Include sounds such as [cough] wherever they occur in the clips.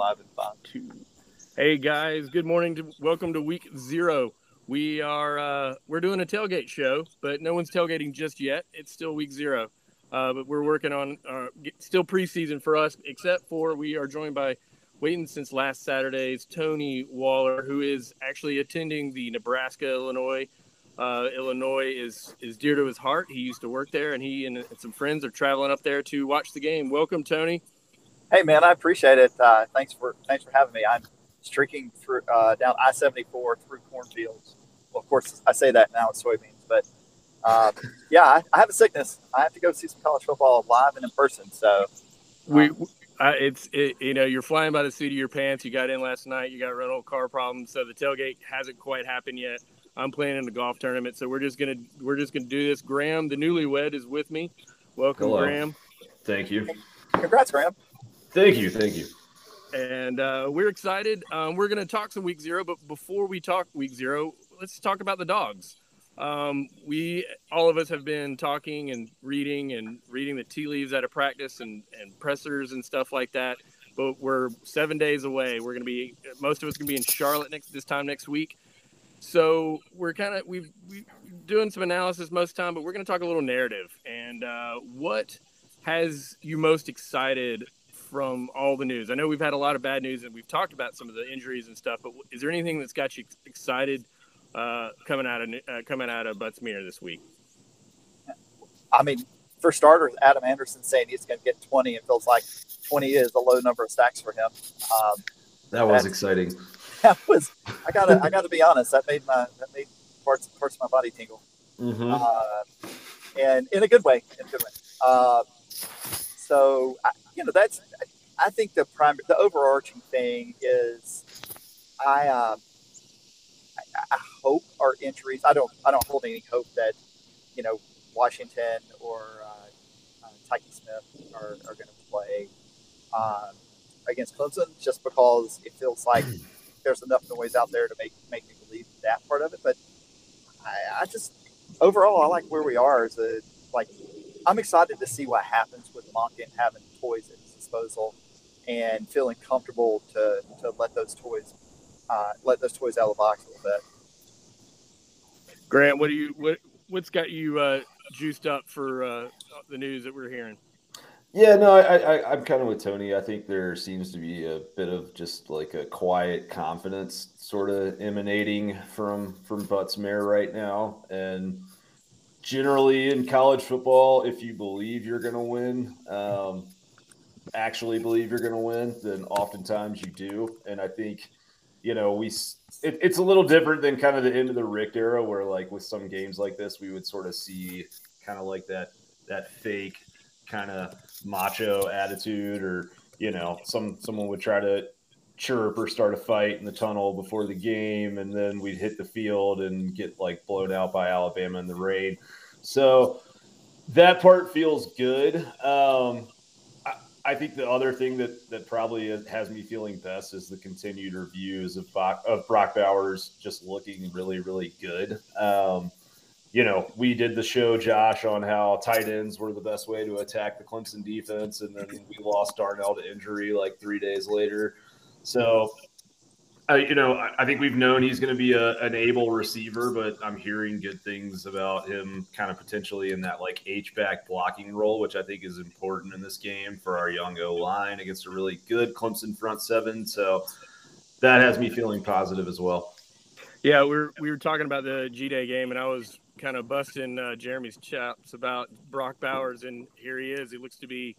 live in five. Two. Hey guys, good morning. To, welcome to week zero. We are uh, we're doing a tailgate show, but no one's tailgating just yet. It's still week zero, uh, but we're working on uh, still preseason for us. Except for we are joined by waiting since last Saturday's Tony Waller, who is actually attending the Nebraska Illinois. Uh, Illinois is is dear to his heart. He used to work there, and he and some friends are traveling up there to watch the game. Welcome, Tony. Hey man, I appreciate it. Uh, thanks for thanks for having me. I'm streaking through uh, down I seventy four through cornfields. Well, of course, I say that now it's soybeans, but uh, [laughs] yeah, I, I, have a sickness. I have to go see some college football live and in person. So um, we, it's it, you know you're flying by the seat of your pants. You got in last night. You got rental car problems, so the tailgate hasn't quite happened yet. I'm playing in the golf tournament, so we're just gonna we're just gonna do this. Graham, the newlywed, is with me. Welcome, Hello. Graham. Thank you. Congrats, Graham. Thank you. Thank you. And uh, we're excited. Um, we're going to talk some week zero, but before we talk week zero, let's talk about the dogs. Um, we all of us have been talking and reading and reading the tea leaves out of practice and, and pressers and stuff like that. But we're seven days away. We're going to be most of us going to be in Charlotte next this time next week. So we're kind of we've we doing some analysis most time, but we're going to talk a little narrative and uh, what has you most excited from all the news? I know we've had a lot of bad news and we've talked about some of the injuries and stuff, but is there anything that's got you excited uh, coming out of uh, coming out of Butts-Mehre this week? I mean, for starters, Adam Anderson saying he's going to get 20 and feels like 20 is a low number of stacks for him. Um, that was exciting. [laughs] That was. I gotta. I gotta be honest. That made my that made parts parts of my body tingle. Mm-hmm. Uh, and in a good way. In a good way. Uh, so I, you know, that's I think the prime the overarching thing is I um, I, I hope our injuries. I don't I don't hold any hope that you know Washington or uh, uh, Tykee Smith are, are going to play um, against Clemson just because it feels like [clears throat] there's enough noise out there to make make me believe that part of it. But I, I just overall I like where we are as a like I'm excited to see what happens with Monken having toys at his disposal and feeling comfortable to, to let those toys uh, let those toys out of the box a little bit. Grant, what do you what what's got you uh, juiced up for uh, the news that we're hearing? Yeah, no, I, I I'm kind of with Tony. I think there seems to be a bit of just like a quiet confidence sort of emanating from from Butts-Mehre right now, and generally in college football, if you believe you're going to win, um, actually believe you're going to win, then oftentimes you do. And I think, you know, we it, it's a little different than kind of the end of the Richt era, where like with some games like this, we would sort of see kind of like that that fake kind of macho attitude, or you know, some someone would try to chirp or start a fight in the tunnel before the game, and then we'd hit the field and get like blown out by Alabama in the rain. So that part feels good. Um, I, I, think the other thing that that probably has me feeling best is the continued reviews of of Brock Bowers just looking really really good. Um, you know, we did the show, Josh, on how tight ends were the best way to attack the Clemson defense, and then we lost Darnell to injury like three days later. So, uh, you know, I, I, think we've known he's going to be a, an able receiver, but I'm hearing good things about him kind of potentially in that like H back blocking role, which I think is important in this game for our young O line against a really good Clemson front seven. So that has me feeling positive as well. Yeah, we are we were talking about the G Day game, and I was kind of busting uh, Jeremy's chops about Brock Bowers, and here he is. He looks to be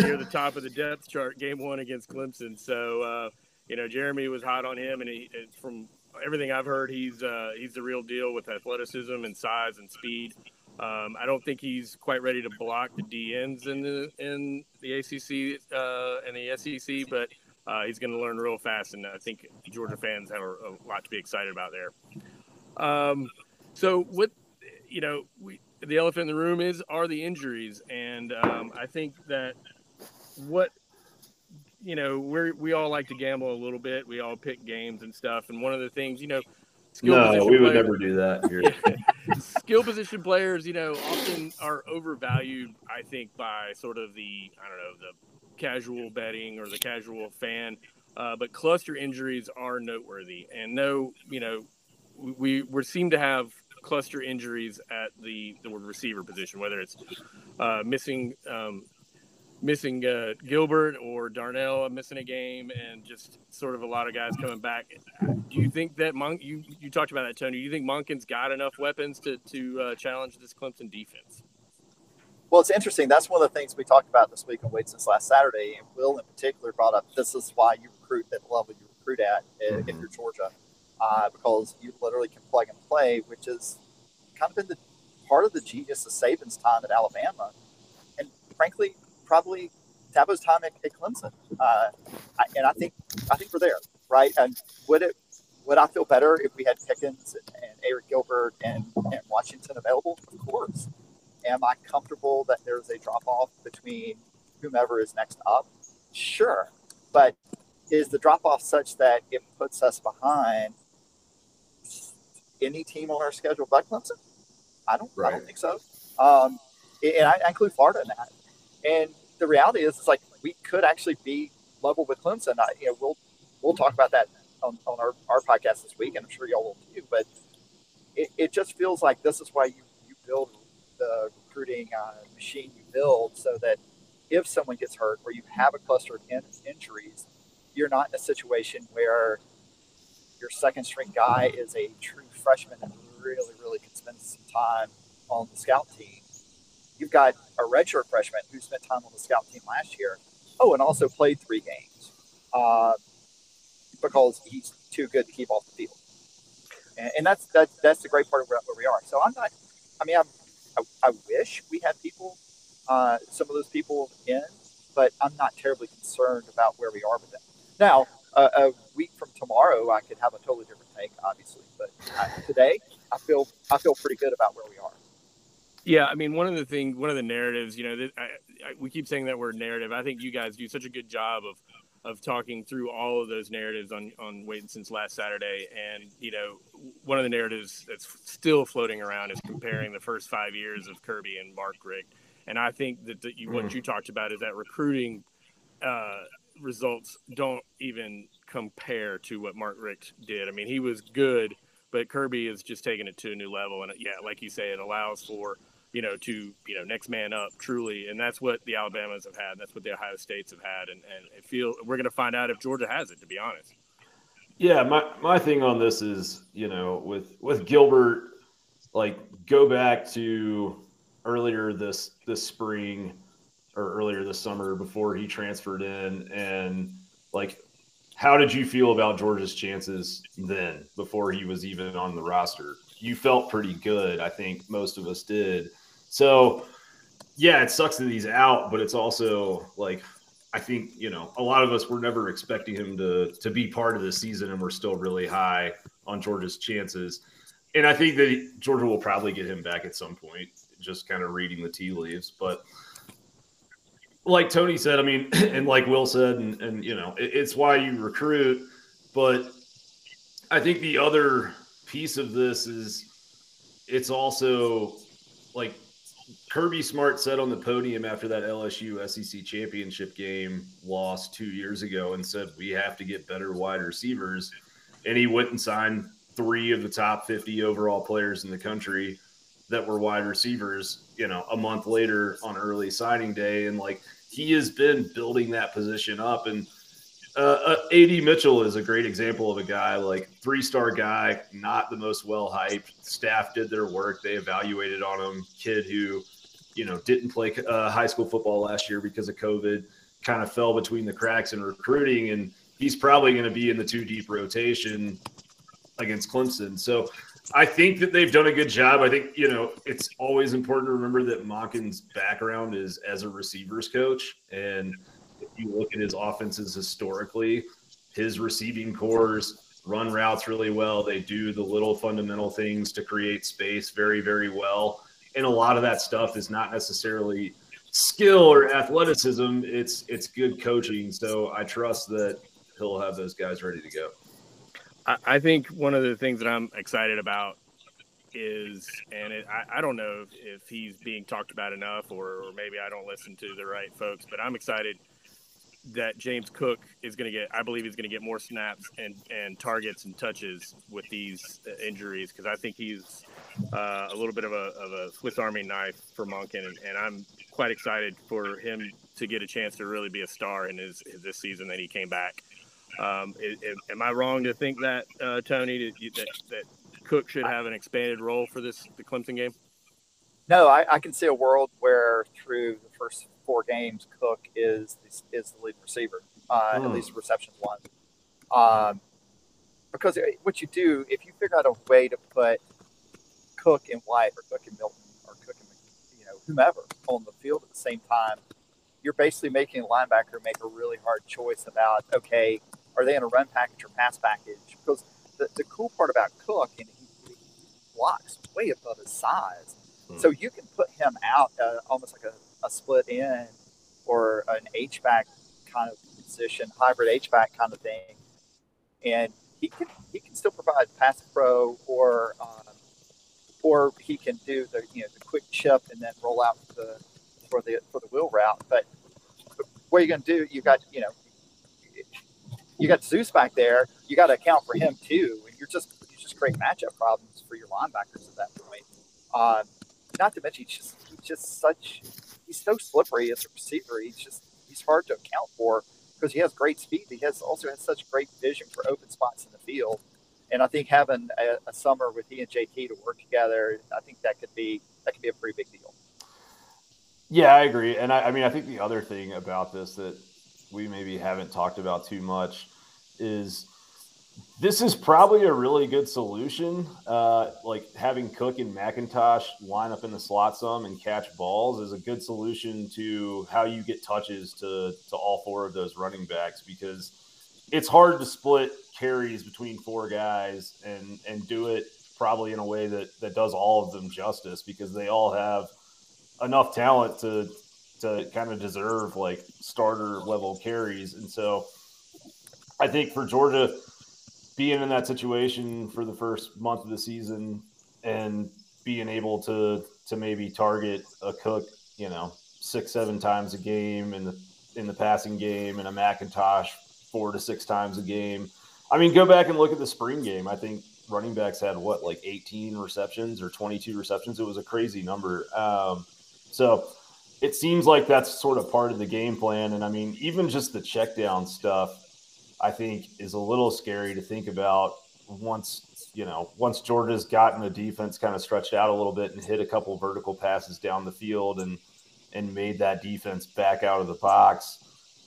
near the top of the depth chart game one against Clemson. So, uh, you know, Jeremy was hot on him, and he, from everything I've heard, he's uh, he's the real deal with athleticism and size and speed. Um, I don't think he's quite ready to block the DNs in the in the ACC uh, and the SEC, but uh, he's going to learn real fast, and I think Georgia fans have a, a lot to be excited about there. Um, so, what you know, we the elephant in the room is are the injuries, and um, I think that what you know we we all like to gamble a little bit. We all pick games and stuff, and one of the things you know. no, we would never do that here. [laughs] skill position players, you know, often are overvalued. I think by sort of the I don't know the casual betting or the casual fan. Uh, but cluster injuries are noteworthy, and no, you know, we we seem to have cluster injuries at the the receiver position, whether it's uh, missing um, missing uh, Gilbert or Darnell missing a game, and just sort of a lot of guys coming back. Do you think that Monk? You you talked about that, Tony. Do you think Monken's got enough weapons to to uh, challenge this Clemson defense? Well, it's interesting. That's one of the things we talked about this week on Wait since last Saturday, and Will in particular brought up. This is why you recruit at the level you recruit at mm-hmm. if you're Georgia, uh, because you literally can plug and play, which has kind of been the part of the genius of Saban's time at Alabama, and frankly, probably Dabo's time at, at Clemson. Uh, I, and I think I think we're there, right? And would it would I feel better if we had Pickens and, and Arik Gilbert and, and Washington available? Of course. Am I comfortable that there's a drop off between whomever is next up? Sure. But is the drop off such that it puts us behind any team on our schedule but Clemson? I don't, right. I don't think so. Um, and I, I include Florida in that. And the reality is, it's like we could actually be level with Clemson. I, you know, we'll we'll talk about that on, on our, our podcast this week, and I'm sure y'all will too. But it, it just feels like this is why you, you build the recruiting uh, machine you build so that if someone gets hurt or you have a cluster of in- injuries, you're not in a situation where your second string guy is a true freshman and really, really can spend some time on the scout team You've got a redshirt freshman who spent time on the scout team last year. Oh, and also played three games uh, because he's too good to keep off the field. And, and that's, that's that's the great part of where, where, we are. So I'm not. I mean, I'm, I, I wish we had people, uh, some of those people in, but I'm not terribly concerned about where we are with them. Now, uh, a week from tomorrow, I could have a totally different take, obviously. But uh, today, I feel I feel pretty good about where we are. Yeah, I mean, one of the things, one of the narratives, you know, that I, I, we keep saying that word narrative. I think you guys do such a good job of of talking through all of those narratives on on waiting since last Saturday. And you know, one of the narratives that's still floating around is comparing the first five years of Kirby and Mark Richt. And I think that the, what mm. you talked about is that recruiting uh, results don't even compare to what Mark Richt did. I mean, he was good, but Kirby is just taking it to a new level. And yeah, like you say, it allows for you know, to you know, next man up, truly, and that's what the Alabamas have had. and That's what the Ohio States have had, and and I feel we're going to find out if Georgia has it. To be honest. Yeah, my my thing on this is, you know, with with Gilbert, like go back to earlier this this spring or earlier this summer before he transferred in, and like how did you feel about Georgia's chances then before he was even on the roster? You felt pretty good. I think most of us did. So, yeah, it sucks that he's out, but it's also like I think you know a lot of us were never expecting him to to be part of the season, and we're still really high on Georgia's chances. And I think that Georgia will probably get him back at some point. Just kind of reading the tea leaves, but like Tony said, I mean, [clears throat] and like Will said, and, and you know, it, it's why you recruit. But I think the other piece of this is it's also like Kirby Smart said on the podium after that LSU SEC championship game loss two years ago and said, We have to get better wide receivers. And he went and signed three of the top 50 overall players in the country that were wide receivers, you know, a month later on early signing day. And like he has been building that position up. And uh, uh, AD Mitchell is a great example of a guy like three star guy, not the most well hyped. Staff did their work, they evaluated on him. Kid who, you know, didn't play uh, high school football last year because of COVID, kind of fell between the cracks in recruiting, and he's probably going to be in the two deep rotation against Clemson. So I think that they've done a good job. I think, you know, it's always important to remember that Monken's background is as a receivers coach. And if you look at his offenses historically, his receiving cores run routes really well. They do the little fundamental things to create space very, very well. And a lot of that stuff is not necessarily skill or athleticism. It's it's good coaching. So I trust that he'll have those guys ready to go. I think one of the things that I'm excited about is, and it, I, I, don't know if, if, he's being talked about enough, or, or, maybe I don't listen to the right folks, but I'm excited that James Cook is going to get. I believe he's going to get more snaps and and targets and touches with these uh, injuries because I think he's uh, a little bit of a, of a Swiss Army knife for Monken, and, and, I'm quite excited for him to get a chance to really be a star in his, his this season that he came back. Um, is, is, am I wrong to think that uh, Tony that, that Cook should have an expanded role for this the Clemson game? No, I, I can see a world where through the first four games, Cook is is the lead receiver, uh, mm. at hmm. least receptions one. Um, because what you do, if you figure out a way to put Cook and White or Cook and Milton or Cook and you know whomever on the field at the same time, you're basically making a linebacker make a really hard choice about okay, are they in a run package or pass package? Because the, the cool part about Cook and he, he blocks way above his size, hmm. so you can put him out uh, almost like a, a split end or an H back kind of position, hybrid H back kind of thing, and he can he can still provide pass pro or um, or he can do the you know the quick chip and then roll out the for the for the wheel route. But what are you going to do? You got you know you got Zeus back there. You got to account for him too, and you're just you just create matchup problems for your linebackers at that point. Um, not to mention he's just he's just such he's so slippery as a receiver. He's just he's hard to account for because he has great speed. He has also has such great vision for open spots in the field and I think having a, a, summer with he and JT to work together, I think that could be that could be a pretty big deal. Yeah, I agree, and I, I mean, I think the other thing about this that we maybe haven't talked about too much is this is probably a really good solution. Uh, like having Cook and McIntosh line up in the slot some and catch balls is a good solution to how you get touches to to all four of those running backs because it's hard to split carries between four guys and and do it probably in a way that that does all of them justice because they all have enough talent to to kind of deserve like starter level carries and so I think for Georgia being in that situation for the first month of the season and being able to to maybe target a cook, you know, six seven times a game in the in the passing game and a McIntosh four to six times a game. I mean, go back and look at the spring game. I think running backs had what, like 18 receptions or 22 receptions. It was a crazy number. Um, so it seems like that's sort of part of the game plan. And I mean, even just the check down stuff, I think is a little scary to think about once, you know, once Georgia's gotten the defense kind of stretched out a little bit and hit a couple vertical passes down the field and, and made that defense back out of the box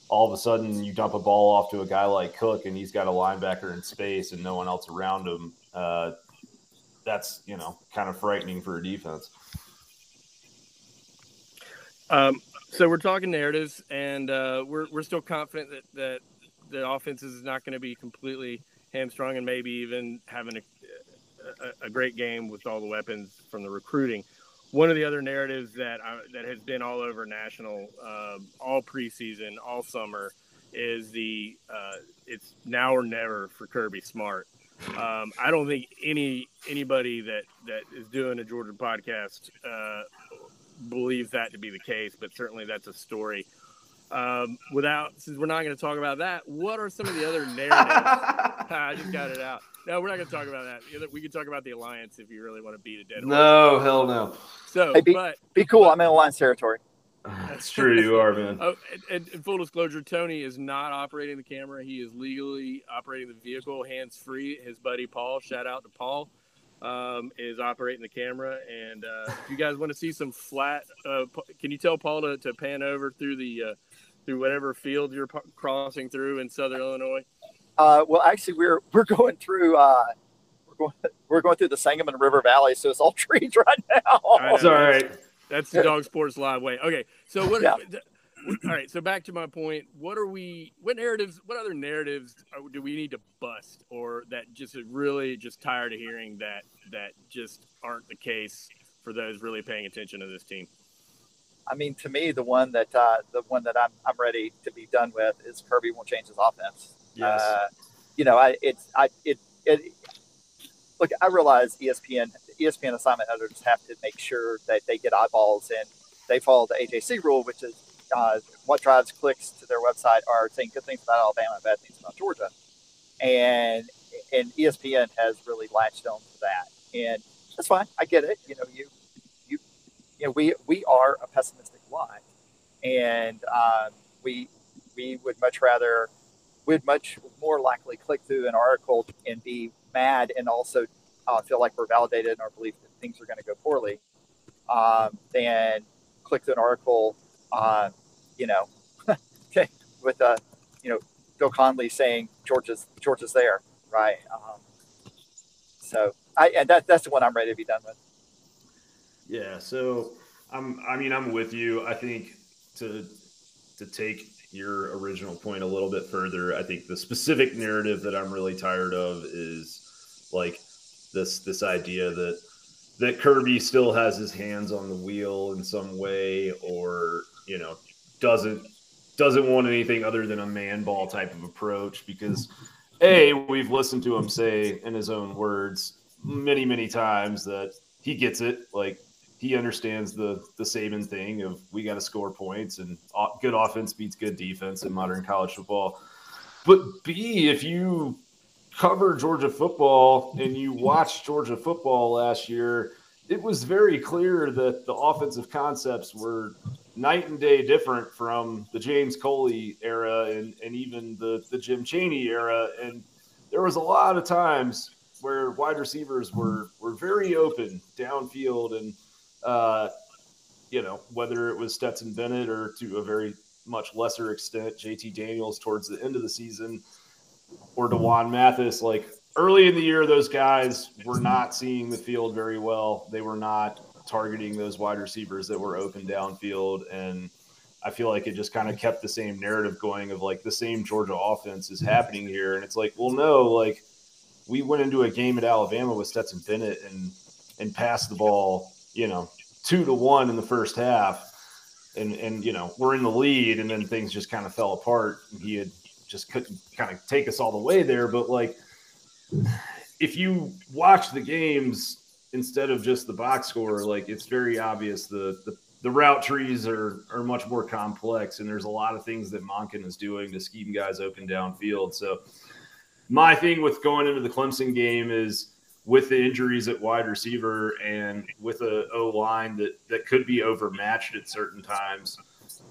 all of a sudden you dump a ball off to a guy like Cook and he's got a linebacker in space and no one else around him. Uh, that's you know kind of frightening for a defense. Um, so we're talking narratives, and uh, we're we're still confident that that the offense is not going to be completely hamstrung, and maybe even having a, a, a great game with all the weapons from the recruiting one of the other narratives that I, that has been all over national, um, all preseason, all summer, is the uh, it's now or never for Kirby Smart. Um, I don't think any anybody that that is doing a Georgia podcast uh, believes that to be the case, but certainly that's a story. Um, without since we're not going to talk about that, what are some of the other [laughs] narratives? I just got it out. No, we're not going to talk about that. We can talk about the alliance if you really want to beat a dead horse. No, hell no. So, hey, be, but be cool. I'm in alliance territory. That's [laughs] true. You are, man. Oh, and, and, full disclosure, Tony is not operating the camera. He is legally operating the vehicle, hands free. His buddy Paul, shout out to Paul, um, is operating the camera. And uh, if you guys want to see some flat, uh, can you tell Paul to, to pan over through the uh, through whatever field you're p- crossing through in Southern Illinois? Uh, well, actually, we're we're going through uh, we're going we're going through the Sangamon River Valley, so it's all [laughs] trees right now. It's all right. That's the Dog Sports Live way. Okay, so what? Yeah. All right, so back to my point. What are we? What narratives? What other narratives are, do we need to bust, or that just really just tired of hearing that that just aren't the case for those really paying attention to this team? I mean, to me, the one that uh, the one that I'm I'm ready to be done with is Kirby won't change his offense. Yes. Uh, you know, I it's I it it. Look, I realize ESPN ESPN assignment editors have to make sure that they get eyeballs and they follow the AJC rule, which is uh, what drives clicks to their website are saying good things about Alabama, bad things about Georgia, and and ESPN has really latched on to that, and that's fine. I get it. You know, you you you know, we we are a pessimistic lot, and um, we we would much rather we'd much more likely click through an article and be mad and also uh, feel like we're validated in our belief that things are going to go poorly um, than click through an article, uh, you know, [laughs] okay, with uh, you know Bill Connelly saying Georgia's Georgia's there, right? Um, so I and that that's the one I'm ready to be done with. Yeah. So I'm. I mean, I'm with you. I think to to take your original point a little bit further, I think the specific narrative that I'm really tired of is like this this idea that that Kirby still has his hands on the wheel in some way, or you know, doesn't doesn't want anything other than a man ball type of approach. Because [laughs] a we've listened to him say in his own words many many times that he gets it, like he understands the the Saban thing of we got to score points and good offense beats good defense in modern college football. But B, if you cover Georgia football and you watch Georgia football last year, it was very clear that the offensive concepts were night and day different from the James Coley era and, and even the, the Jim Chaney era. And there was a lot of times where wide receivers were were very open downfield and uh, you know, whether it was Stetson Bennett or to a very much lesser extent, JT Daniels towards the end of the season or D'Wan Mathis, like early in the year, those guys were not seeing the field very well. They were not targeting those wide receivers that were open downfield. And I feel like it just kind of kept the same narrative going of like the same Georgia offense is happening here. And it's like, well, no, like we went into a game at Alabama with Stetson Bennett and and passed the ball, you know, two to one in the first half. And and you know, we're in the lead and then things just kind of fell apart. He had just couldn't kind of take us all the way there. But like if you watch the games instead of just the box score, like it's very obvious the the, the route trees are are much more complex, and there's a lot of things that Monken is doing to scheme guys open downfield. So my thing with going into the Clemson game is with the injuries at wide receiver and with a O line that that could be overmatched at certain times,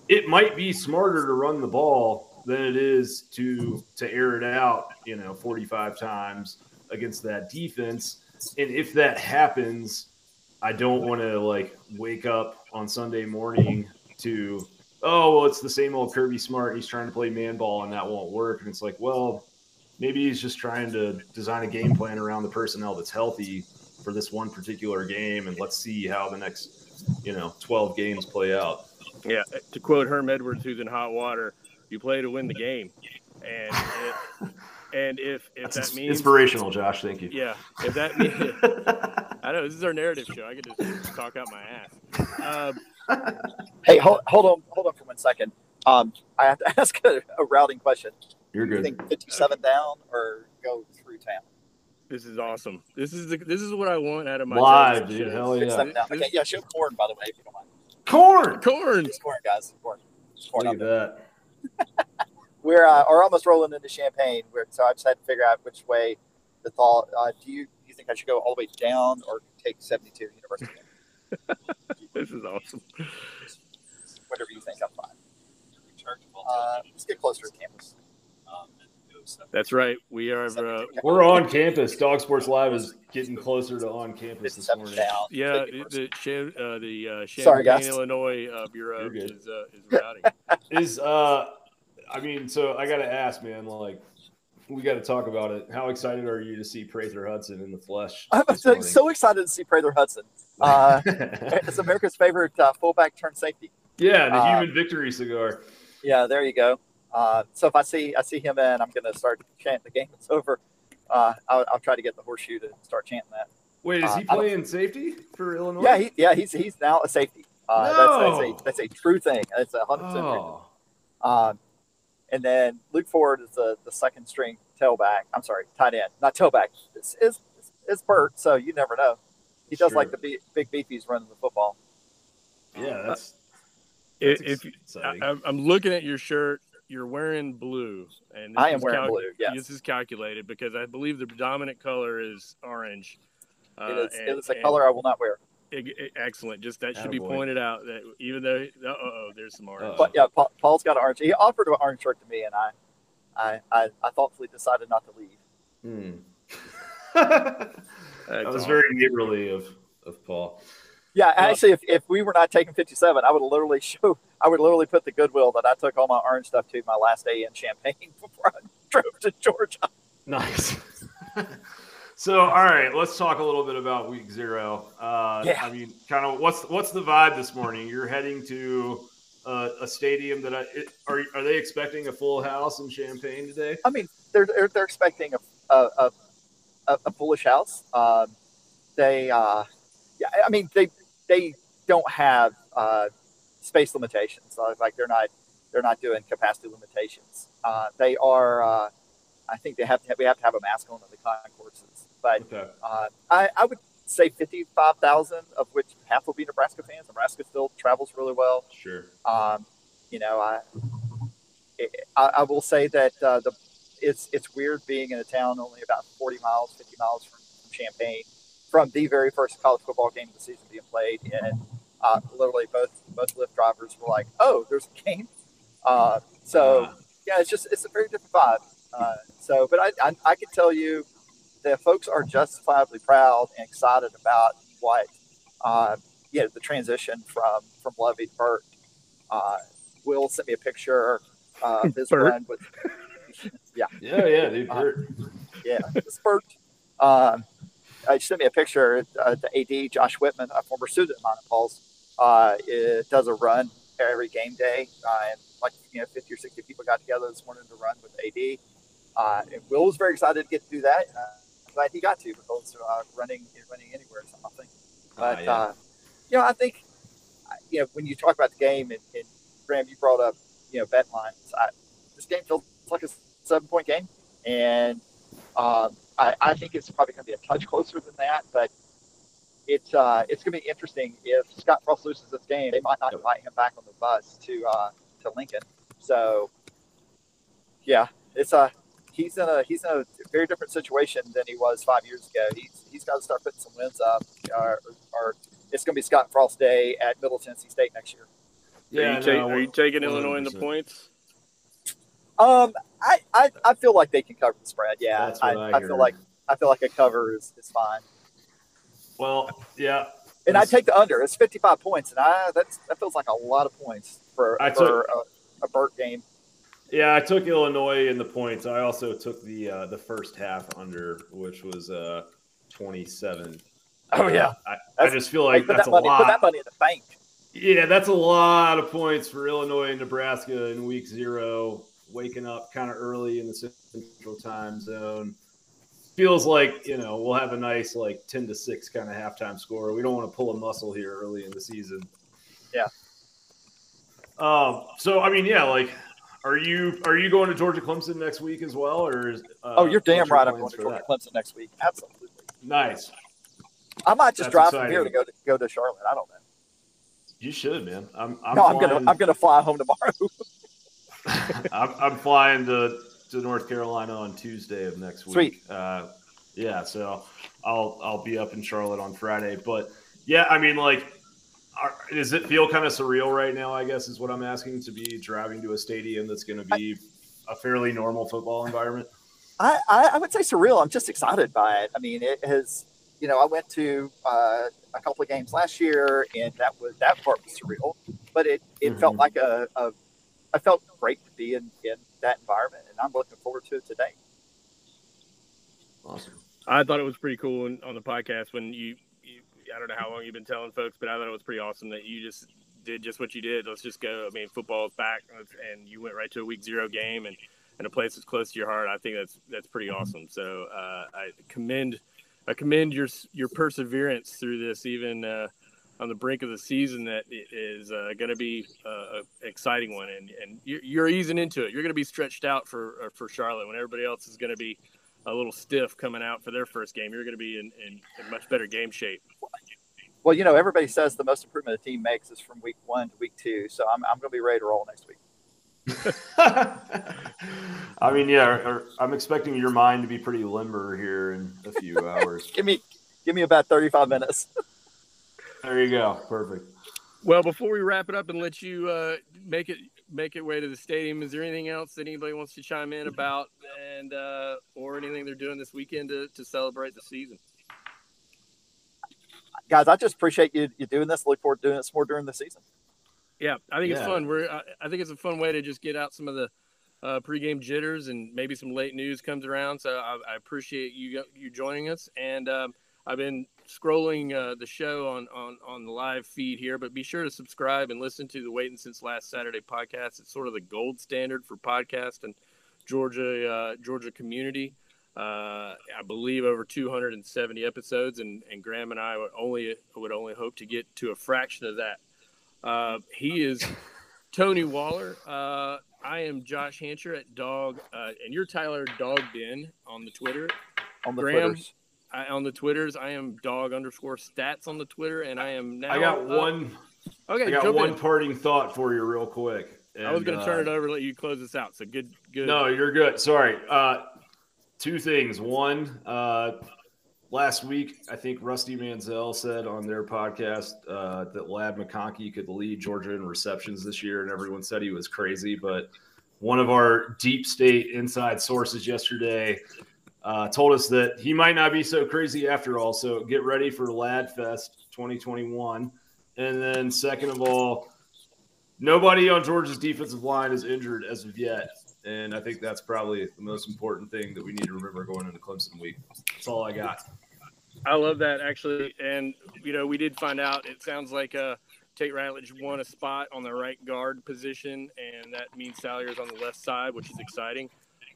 it might be smarter to run the ball than it is to to air it out, you know, 45 times against that defense. And if that happens, I don't want to like wake up on Sunday morning to oh well it's the same old Kirby Smart. He's trying to play man ball and that won't work. And it's like, well, maybe he's just trying to design a game plan around the personnel that's healthy for this one particular game and let's see how the next, you know, 12 games play out. Yeah, to quote Herm Edwards, who's in hot water, you play to win the game, and it, and if if That's that means inspirational, Josh. Thank you. Yeah, if that means [laughs] I know this is our narrative show. I could just talk out my ass. Um, [laughs] hey, hold, hold on, hold on for one second. Um, I have to [laughs] ask a, a routing question. You're good. You think 57 down or go through town? This is awesome. This is the, this is what I want out of my live, dude. Hell yeah! Okay, yeah, show corn by the way, if you don't mind. Corn, corn, corn, guys, corn. corn Look at that. We're uh, are almost rolling into Champaign. We're, so I just had to figure out which way the thought. Uh, do you do you think I should go all the way down or take seventy two University? [laughs] this is awesome. Whatever you think, I'm fine. Uh, let's get closer to campus. That's right. We are. Uh, we're on campus. Dog Sports Live is getting closer to on campus this morning. Yeah, the uh, the uh, Champaign, Sorry. Illinois uh, bureau is uh, is routing. is uh, I mean, so I got to ask, man. Like, we got to talk about it. How excited are you to see Prather Hudson in the flesh? [laughs] I'm so excited to see Prather Hudson. [laughs] Uh, it's America's favorite uh, fullback turned safety. Yeah, the uh, human victory cigar. Yeah, there you go. Uh, so if I see I see him in, I'm going to start chanting the game is over. Uh, I'll, I'll, try to get the horseshoe to start chanting that. Wait, is uh, he playing safety for Illinois? Yeah, he, yeah, he's he's now a safety. Uh, no! that's, that's, a that's a true thing. It's a hundred percent. And then Luke Ford is the, the second string tailback. I'm sorry, tight end, not tailback. It's it's, it's Bert, so you never know. He does sure. like the big, big beefies running the football. Yeah, that's That's if, I, am looking at your shirt, you're wearing blue, and I am wearing cal- blue. Yes, this is calculated because I believe the predominant color is orange. Uh, it is, and, it is a color I will not wear. Excellent. Just that should be pointed out that even though oh there's some orange. But yeah, Paul, has got an orange. He offered an orange shirt to me, and I, I, I, I thoughtfully decided not to leave. Hmm. [laughs] that was awesome. very neighborly of of Paul. Yeah, actually, if, if we were not taking 57, I would literally [laughs] show, I would literally put the goodwill that I took all my orange stuff to my last day in Champaign [laughs] before I drove to Georgia. Nice. So, all right, let's talk a little bit about week zero. Uh, yeah. I mean, kind of what's what's the vibe this morning? You're heading to uh, a stadium that I it, are are they expecting a full house in Champaign today? I mean, they're they're, they're expecting a a, a, a foolish house. Um, they, uh, yeah, I mean, they they don't have uh, space limitations. like they're not they're not doing capacity limitations. Uh, they are. Uh, I think they have to have, we have to have a mask on in the concourses. But okay. Uh, I, I would say fifty five thousand, of which half will be Nebraska fans. Nebraska still travels really well. Sure. Um, you know, I, I, I will say that uh, the it's it's weird being in a town only about forty miles, fifty miles from, from Champaign from the very first college football game of the season being played, and uh, literally both both Lyft drivers were like, "Oh, there's a game." Uh, so yeah, it's just it's a very different vibe. Uh, so, but I, I I can tell you that folks are justifiably proud and excited about what uh, you know the transition from from Lovie to Burt. Uh, Will sent me a picture uh, of his run with [laughs] yeah yeah yeah dude, Burt. yeah it's Burt. Um, uh, sent me a picture. Uh, the AD, Josh Whitman, a former student of mine at Paul's, uh, does a run every game day. Uh, and like, you know, 50 or 60 people got together this morning to run with AD. Uh, and Will was very excited to get to do that. Uh, I'm glad he got to because uh, running running anywhere is something. Ah, but, yeah. you know, I think, you know, when you talk about the game, and, and Graham, you brought up, you know, bet lines. I, this game feels like a seven point game. And, um, I, I think it's probably going to be a touch closer than that, but it's uh, it's going to be interesting if Scott Frost loses this game. They might not invite him back on the bus to uh, to Lincoln. So yeah, it's a uh, he's in a he's in a very different situation than he was five years ago. He's he's got to start putting some wins up, or, or it's going to be Scott Frost Day at Middle Tennessee State next year. Yeah, are you, no, are you taking 100%. Illinois in the points? Um, I, I, I feel like they can cover the spread. Yeah, I, I, I, feel like I feel like a cover is, is fine. Well, yeah, and I take the under. It's fifty five points, and I that's that feels like a lot of points for, I for took, a, a Burt game. Yeah, I took Illinois in the points. I also took the uh, the first half under, which was uh, twenty seven. Oh yeah, I, I, just feel like that's that a money, lot. Put that money in the bank. Yeah, that's a lot of points for Illinois and Nebraska in week zero waking up kind of early in the central time zone. Feels like, you know, we'll have a nice like 10 to 6 kind of halftime score. We don't want to pull a muscle here early in the season. Yeah. Um, so I mean, yeah, like are you are you going to Georgia Clemson next week as well, or is, uh, oh, you're damn right. I'm going to Georgia that? Clemson next week. Absolutely. Nice. I might just That's drive exciting. from here to go to go to Charlotte. I don't know. You should, man. I'm, I'm no, flying... I'm gonna I'm gonna fly home tomorrow. [laughs] I'm, I'm flying to, to North Carolina on Tuesday of next week. Sweet. Uh, yeah, so I'll I'll be up in Charlotte on Friday. But yeah, I mean, like, are, does it feel kind of surreal right now? I guess is what I'm asking to be driving to a stadium that's going to be I, a fairly normal football environment. I, I would say surreal. I'm just excited by it. I mean, it has. You know, I went to uh, a couple of games last year, and that was that part was surreal. But it it mm-hmm. felt like a, a I felt great to be in, in that environment, and I'm looking forward to it today. Awesome. I thought it was pretty cool on the podcast when you, you, I don't know how long you've been telling folks, but I thought it was pretty awesome that you just did just what you did. Let's just go. I mean, football is back, and you went right to a week zero game and, and a place that's close to your heart. I think that's that's pretty mm-hmm. awesome. So uh, I commend I commend your your perseverance through this, even uh, on the brink of the season that is uh, going to be uh, an exciting one, and and you're, easing into it. You're going to be stretched out for uh, for Charlotte when everybody else is going to be a little stiff coming out for their first game. You're going to be in, in, in much better game shape. Well, you know, everybody says the most improvement a team makes is from week one to week two. So I'm, I'm going to be ready to roll next week. [laughs] I mean, yeah, I'm expecting your mind to be pretty limber here in a few [laughs] hours. give me, give me about 35 minutes. [laughs] there you go. Perfect. Well, before we wrap it up and let you uh, make it make it way to the stadium, is there anything else that anybody wants to chime in about, and uh, or anything they're doing this weekend to, to celebrate the season? Guys, I just appreciate you you doing this. Look forward to doing it some more during the season. Yeah, I think yeah. it's fun. We're I think it's a fun way to just get out some of the uh, pregame jitters and maybe some late news comes around. So I, I appreciate you you joining us. And um, I've been scrolling uh, the show on, on on the live feed here, but be sure to subscribe and listen to the Waiting Since Last Saturday podcast. It's sort of the gold standard for podcast and Georgia uh, Georgia community. Uh, I believe over 270 episodes, and, and Graham and I would only would only hope to get to a fraction of that. Uh, he is Tony Waller. Uh, I am Josh Hancher at Dog, uh, and you're Tyler Dog Bin on the Twitter. On the Graham, Twitters. I, on the Twitters, I am Dog underscore Stats on the Twitter, and I am now. I got one. Okay, I got one in. parting thought for you, real quick. And, I was going to turn it uh, over, let you close this out. So good, good. No, you're good. Sorry. Uh, two things. One, uh, last week, I think Rusty Mansell said on their podcast uh, that Ladd McConkey could lead Georgia in receptions this year, and everyone said he was crazy. But one of our deep state inside sources yesterday uh, told us that he might not be so crazy after all. So get ready for Lad Fest 2021. And then, second of all, nobody on Georgia's defensive line is injured as of yet. And I think that's probably the most important thing that we need to remember going into Clemson week. That's all I got. I love that actually, and you know we did find out. It sounds like uh, Tate Ratledge won a spot on the right guard position, and that means Salyer's on the left side, which is exciting.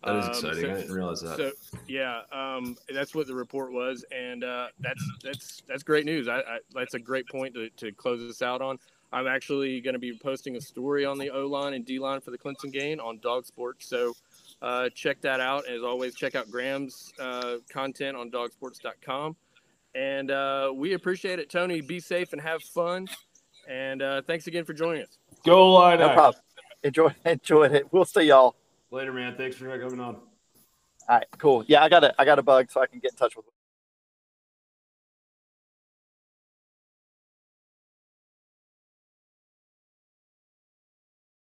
That is um, exciting. So, I didn't realize that. So yeah, um, that's what the report was, and uh, that's that's that's great news. I, I, that's a great point to, to close this out on. I'm actually going to be posting a story on the O line and D line for the Clemson game on Dog Sports. So uh, check that out. As always, check out Graham's uh, content on dogsports.com. And uh, we appreciate it, Tony. Be safe and have fun. And uh, thanks again for joining us. Go line. No problem. Enjoy, [laughs] enjoy it. We'll see y'all later, man. Thanks for coming on. All right, cool. Yeah, I got a I got a bug, so I can get in touch with.